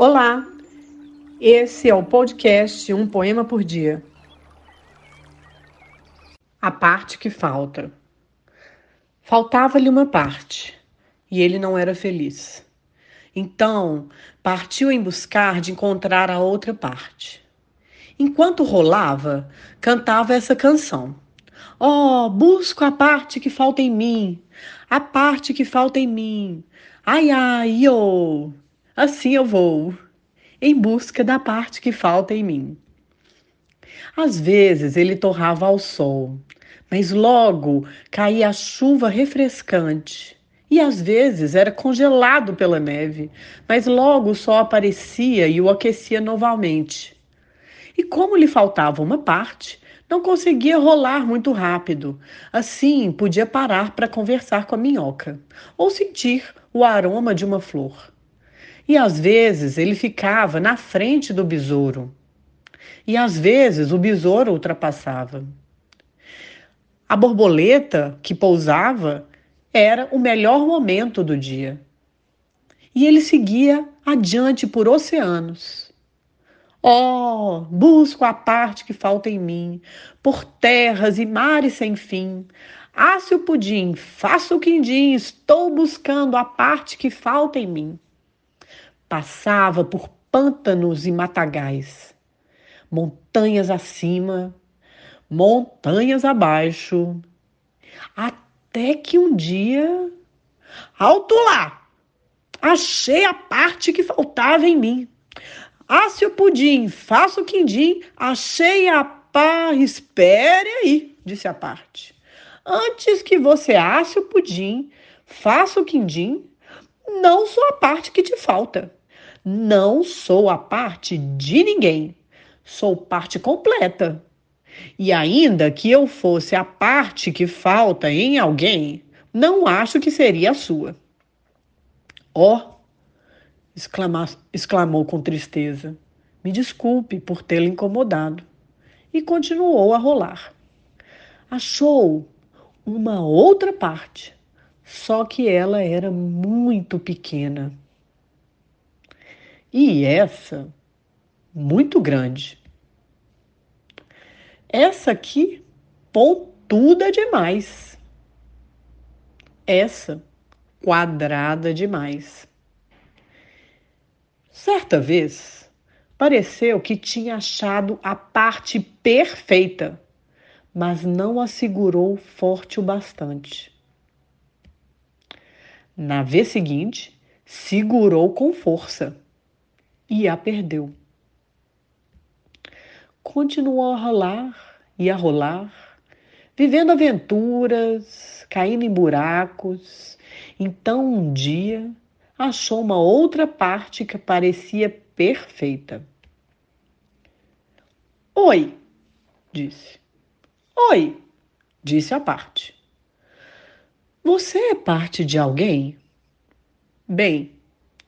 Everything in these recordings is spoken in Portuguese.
Olá, esse é o podcast Um Poema por Dia. A parte que falta. Faltava-lhe uma parte e ele não era feliz. Então partiu em buscar de encontrar a outra parte. Enquanto rolava, cantava essa canção. Oh, busco a parte que falta em mim, a parte que falta em mim. Ai, ai, oh. Assim eu vou, em busca da parte que falta em mim. Às vezes ele torrava ao sol, mas logo caía a chuva refrescante. E às vezes era congelado pela neve, mas logo o sol aparecia e o aquecia novamente. E como lhe faltava uma parte, não conseguia rolar muito rápido. Assim, podia parar para conversar com a minhoca ou sentir o aroma de uma flor. E às vezes ele ficava na frente do besouro. E às vezes o besouro ultrapassava. A borboleta que pousava era o melhor momento do dia. E ele seguia adiante por oceanos. Oh, busco a parte que falta em mim, por terras e mares sem fim. Asse o pudim, faça o quindim, estou buscando a parte que falta em mim passava por pântanos e matagais, montanhas acima, montanhas abaixo, até que um dia, alto lá, achei a parte que faltava em mim. Asse o pudim, faça o quindim, achei a pá, espere aí, disse a parte. Antes que você asse o pudim, faça o quindim, não sou a parte que te falta. Não sou a parte de ninguém, sou parte completa. E ainda que eu fosse a parte que falta em alguém, não acho que seria a sua. Ó, oh, exclamou com tristeza. Me desculpe por tê-lo incomodado. E continuou a rolar. Achou uma outra parte, só que ela era muito pequena e essa muito grande. Essa aqui pontuda demais. Essa quadrada demais. Certa vez, pareceu que tinha achado a parte perfeita, mas não a segurou forte o bastante. Na vez seguinte, segurou com força e a perdeu. Continuou a rolar e a rolar, vivendo aventuras, caindo em buracos. Então um dia achou uma outra parte que parecia perfeita. Oi, disse. Oi, disse a parte. Você é parte de alguém? Bem,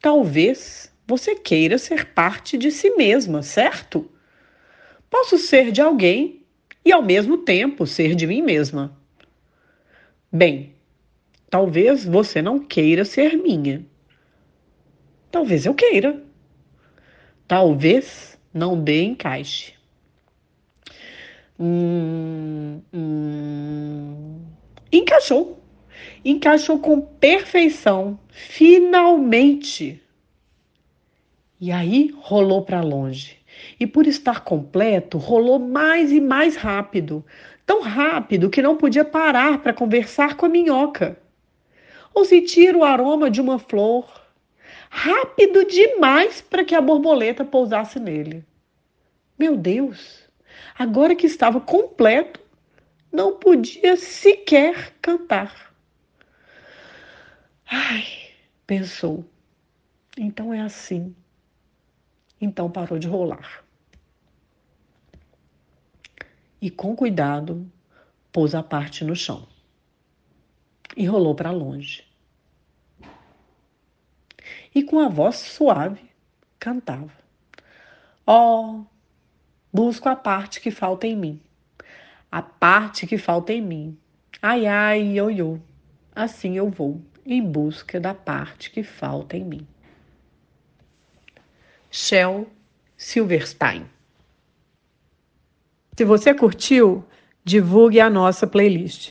talvez você queira ser parte de si mesma, certo? Posso ser de alguém e ao mesmo tempo ser de mim mesma. Bem, talvez você não queira ser minha. Talvez eu queira. Talvez não dê encaixe. Hum, hum, encaixou. Encaixou com perfeição. Finalmente. E aí rolou para longe. E por estar completo, rolou mais e mais rápido. Tão rápido que não podia parar para conversar com a minhoca. Ou sentir o aroma de uma flor. Rápido demais para que a borboleta pousasse nele. Meu Deus! Agora que estava completo, não podia sequer cantar. Ai, pensou. Então é assim então parou de rolar. E com cuidado, pôs a parte no chão. E rolou para longe. E com a voz suave, cantava: Ó, oh, busco a parte que falta em mim. A parte que falta em mim. Ai, ai, ioiô. Assim eu vou, em busca da parte que falta em mim. Shel Silverstein. Se você curtiu, divulgue a nossa playlist.